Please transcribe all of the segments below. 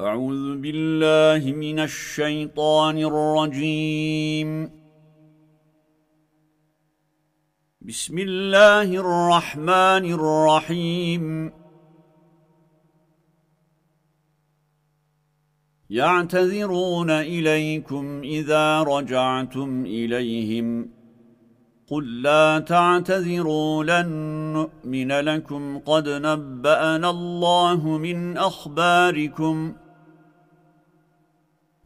أعوذ بالله من الشيطان الرجيم. بسم الله الرحمن الرحيم. يعتذرون إليكم إذا رجعتم إليهم. قل لا تعتذروا لن نؤمن لكم. قد نبأنا الله من أخباركم.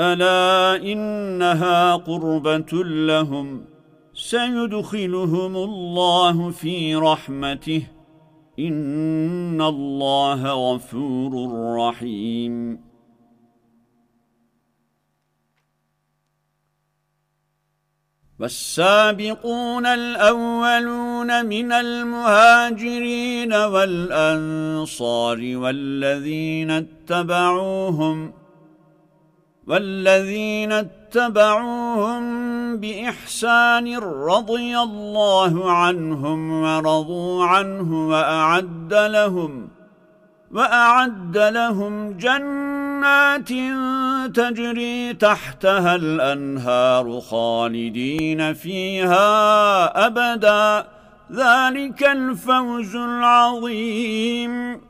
ألا إنها قربة لهم سيدخلهم الله في رحمته إن الله غفور رحيم. والسابقون الأولون من المهاجرين والأنصار والذين اتبعوهم والذين اتبعوهم بإحسان رضي الله عنهم ورضوا عنه وأعد لهم وأعد لهم جنات تجري تحتها الأنهار خالدين فيها أبدا ذلك الفوز العظيم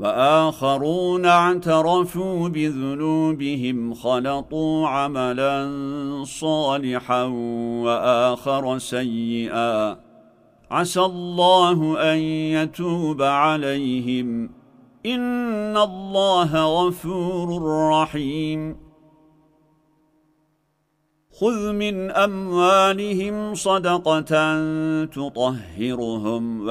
وآخرون اعترفوا بذنوبهم خلطوا عملا صالحا وآخر سيئا. عسى الله أن يتوب عليهم. إن الله غفور رحيم. خذ من أموالهم صدقة تطهرهم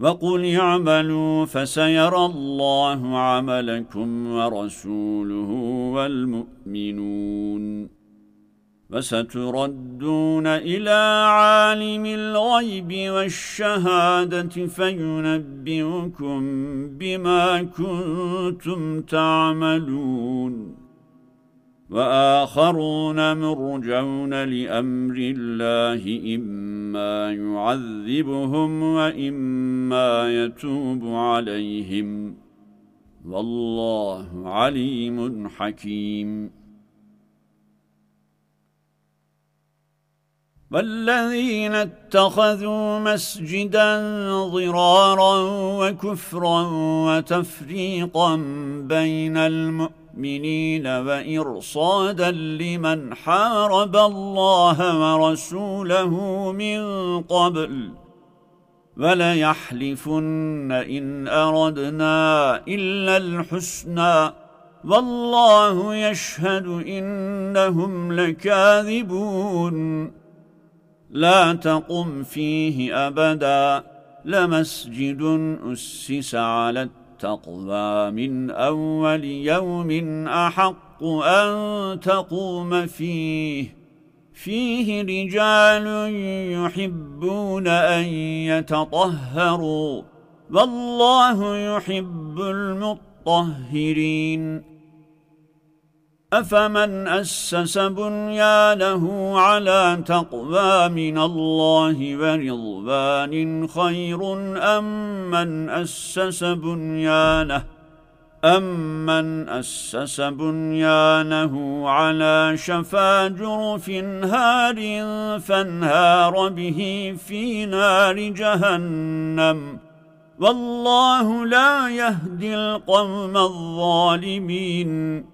وقل اعملوا فسيرى الله عملكم ورسوله والمؤمنون وستردون إلى عالم الغيب والشهادة فينبئكم بما كنتم تعملون وآخرون مرجون لأمر الله إما يعذبهم وإما يتوب عليهم. والله عليم حكيم. والذين اتخذوا مسجدا ضرارا وكفرا وتفريقا بين المؤمنين المؤمنين وإرصادا لمن حارب الله ورسوله من قبل وليحلفن إن أردنا إلا الحسنى والله يشهد إنهم لكاذبون لا تقم فيه أبدا لمسجد أسس على التقوى التقوى من أول يوم أحق أن تقوم فيه. فيه رجال يحبون أن يتطهروا والله يحب المطهرين. أفمن أسس بنيانه على تقوى من الله ورضوان خير أم من أسس بنيانه؟ أَمَّنْ أَسَّسَ بُنْيَانَهُ عَلَى شَفَا جُرُفٍ هَارٍ فَانْهَارَ بِهِ فِي نَارِ جَهَنَّمَ؟ وَاللَّهُ لَا يَهْدِي الْقَوْمَ الظَّالِمِينَ.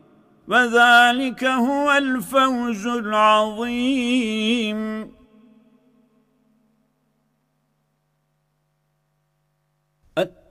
وذلك هو الفوز العظيم.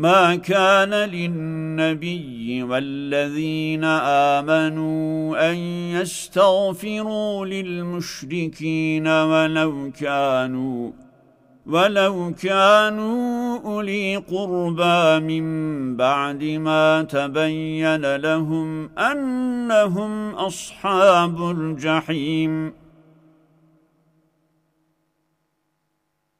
ما كان للنبي والذين آمنوا أن يستغفروا للمشركين ولو كانوا ولو كانوا أولي قربى من بعد ما تبين لهم أنهم أصحاب الجحيم.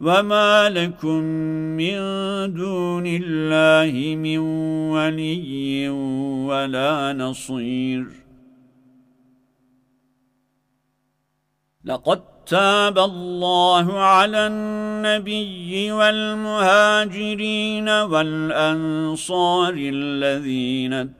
وما لكم من دون الله من ولي ولا نصير لقد تاب الله على النبي والمهاجرين والأنصار الذين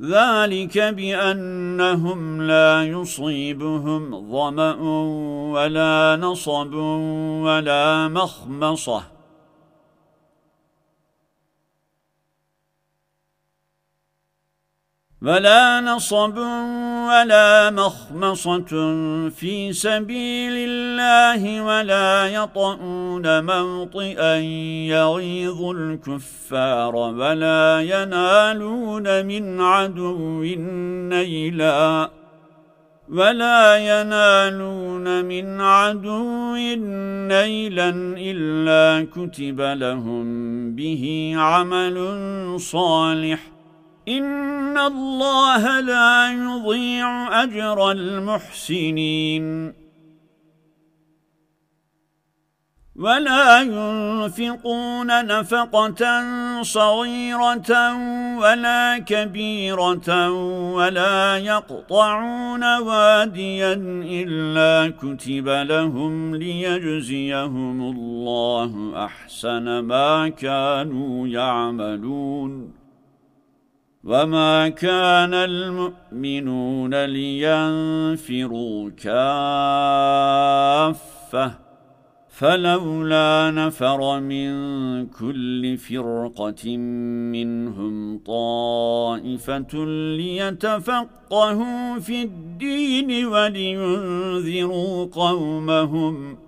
ذلك بأنهم لا يصيبهم ظمأ ولا نصب ولا مخمصة. ولا نصب ولا مخمصة في سبيل الله ولا يطؤون موطئا يغيظ الكفار ولا ينالون من عدو نيلا ولا ينالون من عدو نيلا إلا كتب لهم به عمل صالح إن الله لا يضيع أجر المحسنين ولا ينفقون نفقة صغيرة ولا كبيرة ولا يقطعون واديا إلا كتب لهم ليجزيهم الله أحسن ما كانوا يعملون وما كان المؤمنون لينفروا كافة فلولا نفر من كل فرقة منهم طائفة ليتفقهوا في الدين ولينذروا قومهم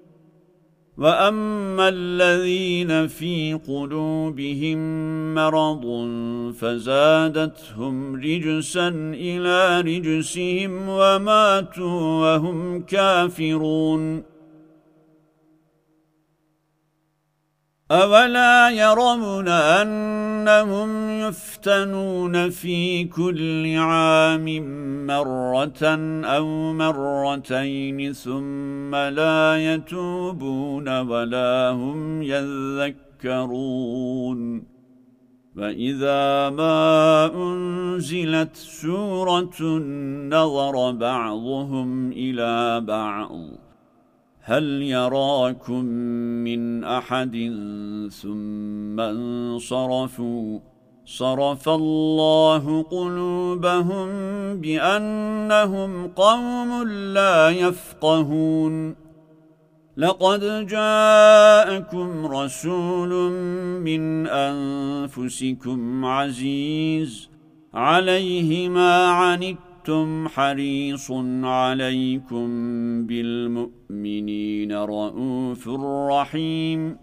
وأما الذين في قلوبهم مرض فزادتهم رجسا إلى رجسهم وماتوا وهم كافرون أولا يرون أنهم يفتنون في كل عام مرة أو مرتين ثم لا يتوبون ولا هم يذكرون فإذا ما أنزلت سورة نظر بعضهم إلى بعض هل يراكم من أحد ثم انصرفوا؟ صرف الله قلوبهم بأنهم قوم لا يفقهون. لقد جاءكم رسول من أنفسكم عزيز عليه ما عنتم حريص عليكم بالمؤمنين. رؤوف رحيم.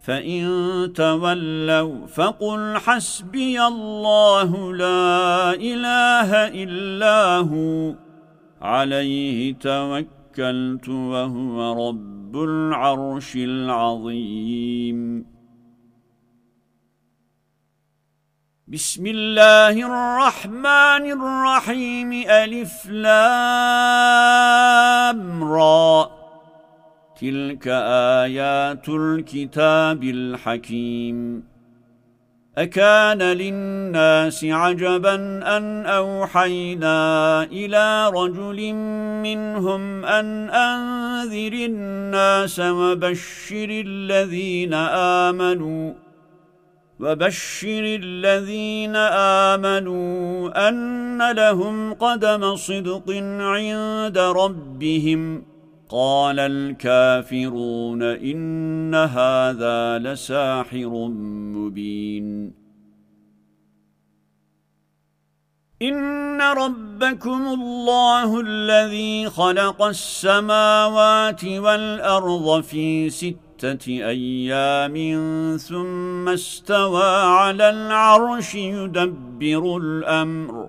فإن تولوا فقل حسبي الله لا إله إلا هو. عليه توكلت وهو رب العرش العظيم. بسم الله الرحمن الرحيم. ألف لام را. تلك آيات الكتاب الحكيم. أكان للناس عجبا أن أوحينا إلى رجل منهم أن أنذر الناس وبشر الذين آمنوا وبشر الذين آمنوا أن لهم قدم صدق عند ربهم. قال الكافرون إن هذا لساحر مبين. إن ربكم الله الذي خلق السماوات والأرض في ست ستة أيام ثم استوى على العرش يدبر الأمر.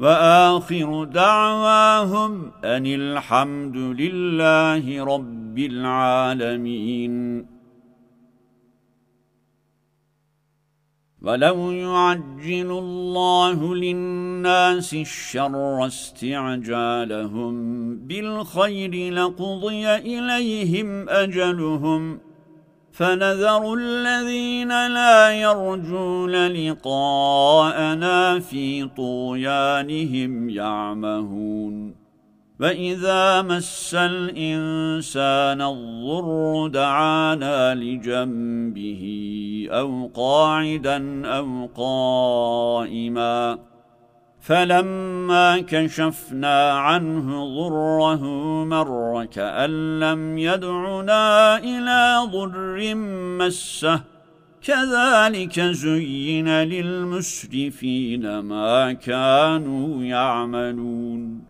وآخر دعواهم أن الحمد لله رب العالمين. ولو يعجل الله للناس الشر استعجالهم بالخير لقضي إليهم أجلهم فنذر الذين لا يرجون لقاءنا في طويانهم يعمهون. فإذا مس الإنسان الضر دعانا لجنبه أو قاعدا أو قائما. فلما كشفنا عنه ضره مر كأن لم يدعنا إلى ضر مسه. كذلك زين للمسرفين ما كانوا يعملون.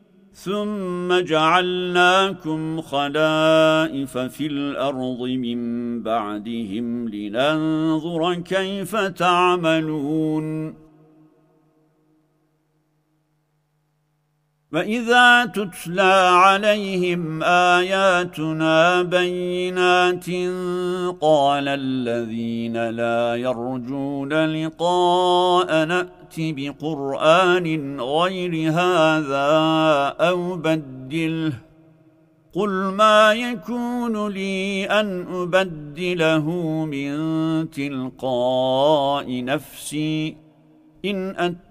ثم جعلناكم خلائف في الأرض من بعدهم لننظر كيف تعملون. وَإِذَا تُتْلَى عَلَيْهِمْ آيَاتُنَا بَيِّنَاتٍ قَالَ الَّذِينَ لَا يَرْجُونَ لِقَاءَ نَأْتِ بِقُرْآنٍ غَيْرِ هَذَا أَوْ بَدِّلْهُ قُلْ مَا يَكُونُ لِي أَنْ أُبَدِّلَهُ مِنْ تِلْقَاءِ نَفْسِي إِنْ أَتَّبِعُ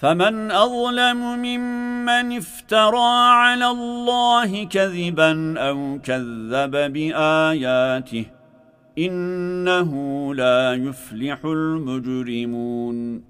فمن أظلم ممن افترى على الله كذبا أو كذب بآياته إنه لا يفلح المجرمون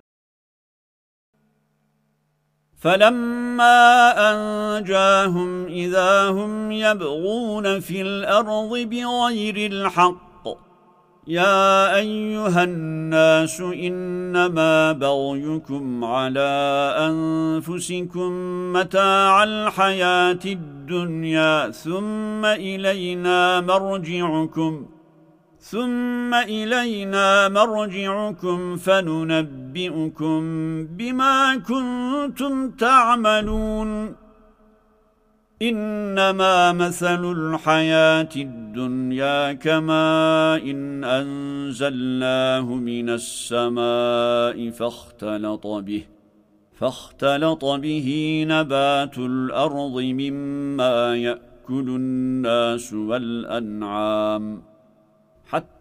فلما أنجاهم إذا هم يبغون في الأرض بغير الحق يا أيها الناس إنما بغيكم على أنفسكم متاع الحياة الدنيا ثم إلينا مرجعكم. ثم إلينا مرجعكم فننبئكم بما كنتم تعملون. إنما مثل الحياة الدنيا كما إن أنزلناه من السماء فاختلط به فاختلط به نبات الأرض مما يأكل الناس والأنعام.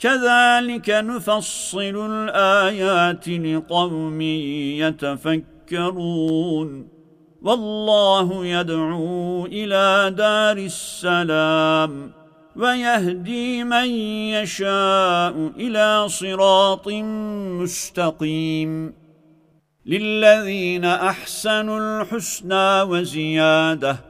كذلك نفصل الآيات لقوم يتفكرون. والله يدعو إلى دار السلام ويهدي من يشاء إلى صراط مستقيم. للذين أحسنوا الحسنى وزيادة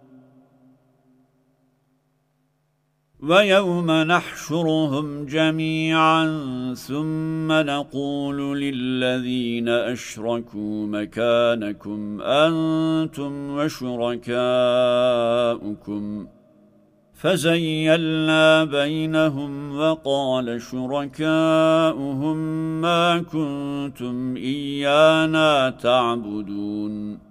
ويوم نحشرهم جميعا ثم نقول للذين أشركوا مكانكم أنتم وشركاؤكم. فزيلنا بينهم وقال شركاؤهم ما كنتم إيانا تعبدون.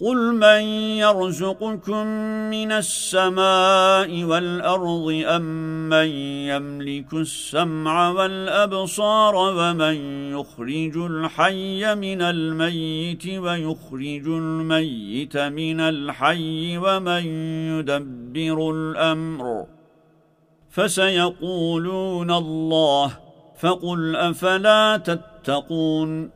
قل من يرزقكم من السماء والأرض أم من يملك السمع والأبصار ومن يخرج الحي من الميت ويخرج الميت من الحي ومن يدبر الأمر فسيقولون الله فقل أفلا تتقون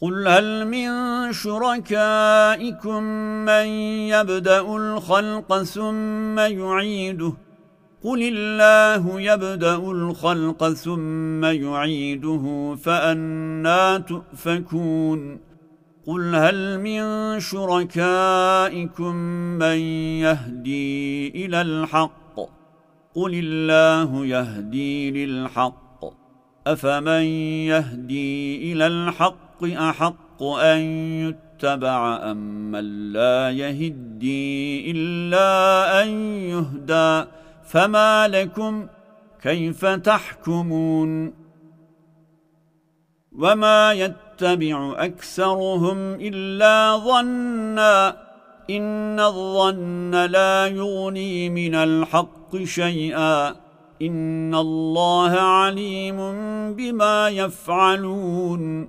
قل هل من شركائكم من يبدأ الخلق ثم يعيده قل الله يبدأ الخلق ثم يعيده فأنا تؤفكون قل هل من شركائكم من يهدي إلى الحق قل الله يهدي للحق أفمن يهدي إلى الحق أحق أن يتبع أم من لا يهدي إلا أن يهدى فما لكم كيف تحكمون وما يتبع أكثرهم إلا ظنّا إن الظن لا يغني من الحق شيئا إن الله عليم بما يفعلون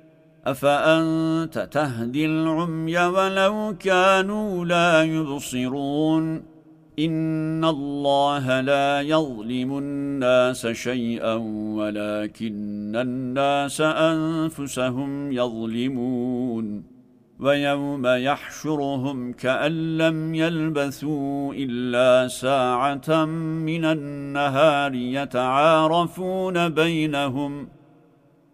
أفأنت تهدي العمي ولو كانوا لا يبصرون؟ إن الله لا يظلم الناس شيئا ولكن الناس أنفسهم يظلمون. ويوم يحشرهم كأن لم يلبثوا إلا ساعة من النهار يتعارفون بينهم ۖ.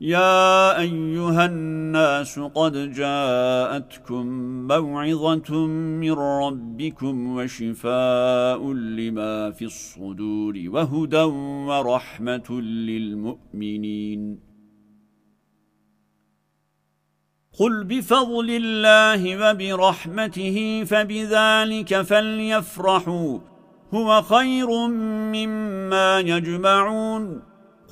يا أيها الناس قد جاءتكم موعظة من ربكم وشفاء لما في الصدور وهدى ورحمة للمؤمنين. قل بفضل الله وبرحمته فبذلك فليفرحوا هو خير مما يجمعون.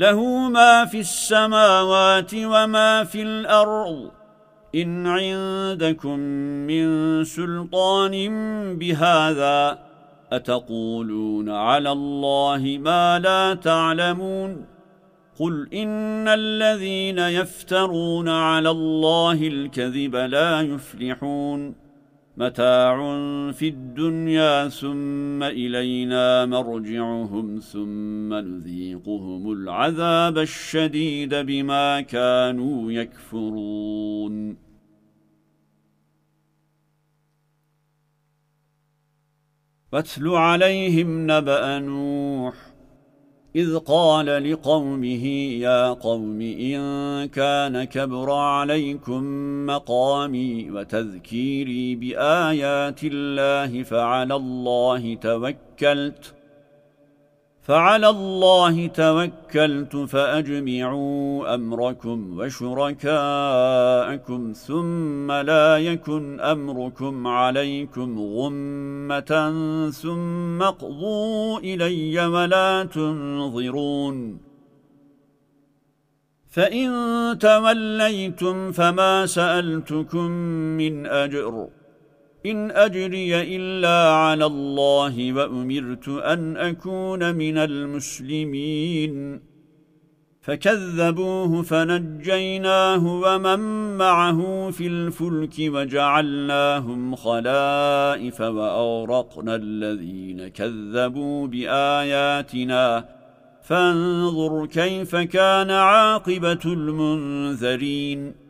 له ما في السماوات وما في الأرض. إن عندكم من سلطان بهذا أتقولون على الله ما لا تعلمون. قل إن الذين يفترون على الله الكذب لا يفلحون. متاع في الدنيا ثم إلينا مرجعهم ثم نذيقهم العذاب الشديد بما كانوا يكفرون. واتل عليهم نبأ نوح إذ قال لقومه يا قوم إن كان كبر عليكم مقامي وتذكيري بآيات الله فعلى الله توكلت. فعلى الله توكلت فأجمعوا أمركم وشركاءكم ثم لا يكن أمركم عليكم غمة ثم اقضوا إلي ولا تنظرون. فإن توليتم فما سألتكم من أجر. إن أجري إلا على الله وأمرت أن أكون من المسلمين. فكذبوه فنجيناه ومن معه في الفلك وجعلناهم خلائف وأورقنا الذين كذبوا بآياتنا. فانظر كيف كان عاقبة المنذرين.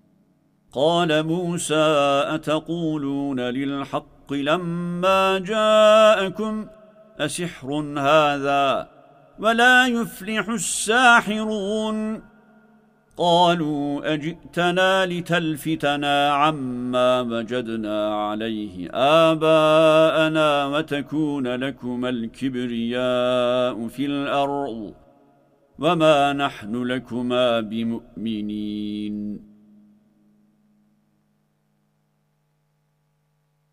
قال موسى أتقولون للحق لما جاءكم أسحر هذا ولا يفلح الساحرون قالوا أجئتنا لتلفتنا عما وجدنا عليه آباءنا وتكون لكم الكبرياء في الأرض وما نحن لكما بمؤمنين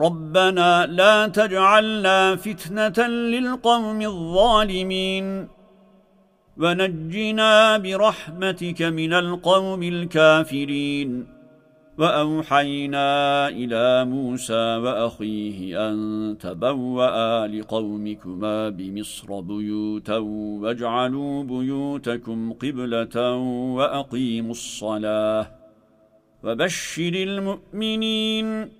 ربنا لا تجعلنا فتنة للقوم الظالمين. ونجنا برحمتك من القوم الكافرين. وأوحينا إلى موسى وأخيه أن تبوأ لقومكما بمصر بيوتا واجعلوا بيوتكم قبلة وأقيموا الصلاة. وبشر المؤمنين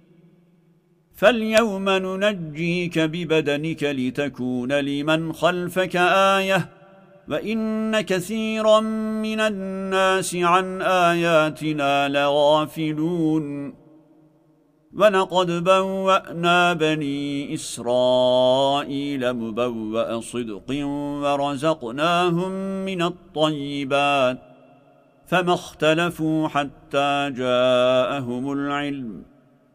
فاليوم ننجيك ببدنك لتكون لمن خلفك آية وإن كثيرا من الناس عن آياتنا لغافلون ولقد بوأنا بني إسرائيل مبوأ صدق ورزقناهم من الطيبات فما اختلفوا حتى جاءهم العلم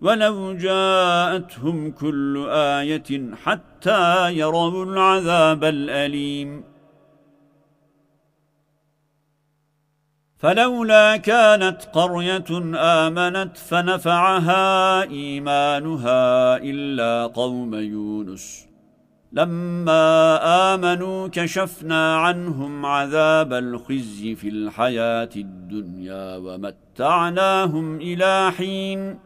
ولو جاءتهم كل آية حتى يروا العذاب الأليم. فلولا كانت قرية آمنت فنفعها إيمانها إلا قوم يونس. لما آمنوا كشفنا عنهم عذاب الخزي في الحياة الدنيا ومتعناهم إلى حين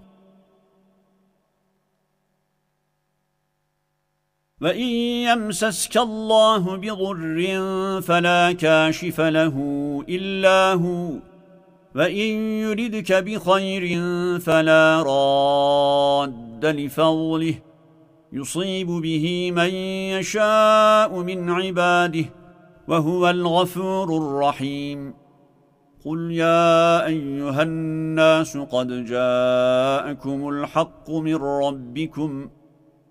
وَإِن يَمْسَسْكَ اللَّهُ بِضُرٍّ فَلَا كَاشِفَ لَهُ إِلَّا هُوَ وَإِن يُرِدْكَ بِخَيْرٍ فَلَا رَادَّ لِفَضْلِهِ يُصِيبُ بِهِ مَن يَشَاءُ مِنْ عِبَادِهِ وَهُوَ الْغَفُورُ الرَّحِيمُ. قُلْ يَا أَيُّهَا النَّاسُ قَدْ جَاءَكُمُ الْحَقُّ مِنْ رَبِّكُمْ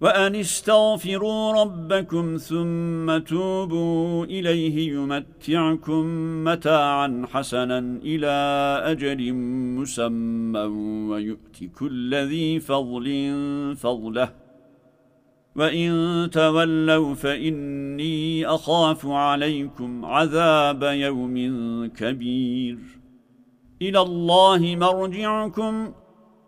وأن استغفروا ربكم ثم توبوا إليه يمتعكم متاعا حسنا إلى أجل مسمى ويؤت كل ذي فضل فضله. وإن تولوا فإني أخاف عليكم عذاب يوم كبير. إلى الله مرجعكم.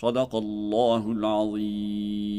صدق الله العظيم.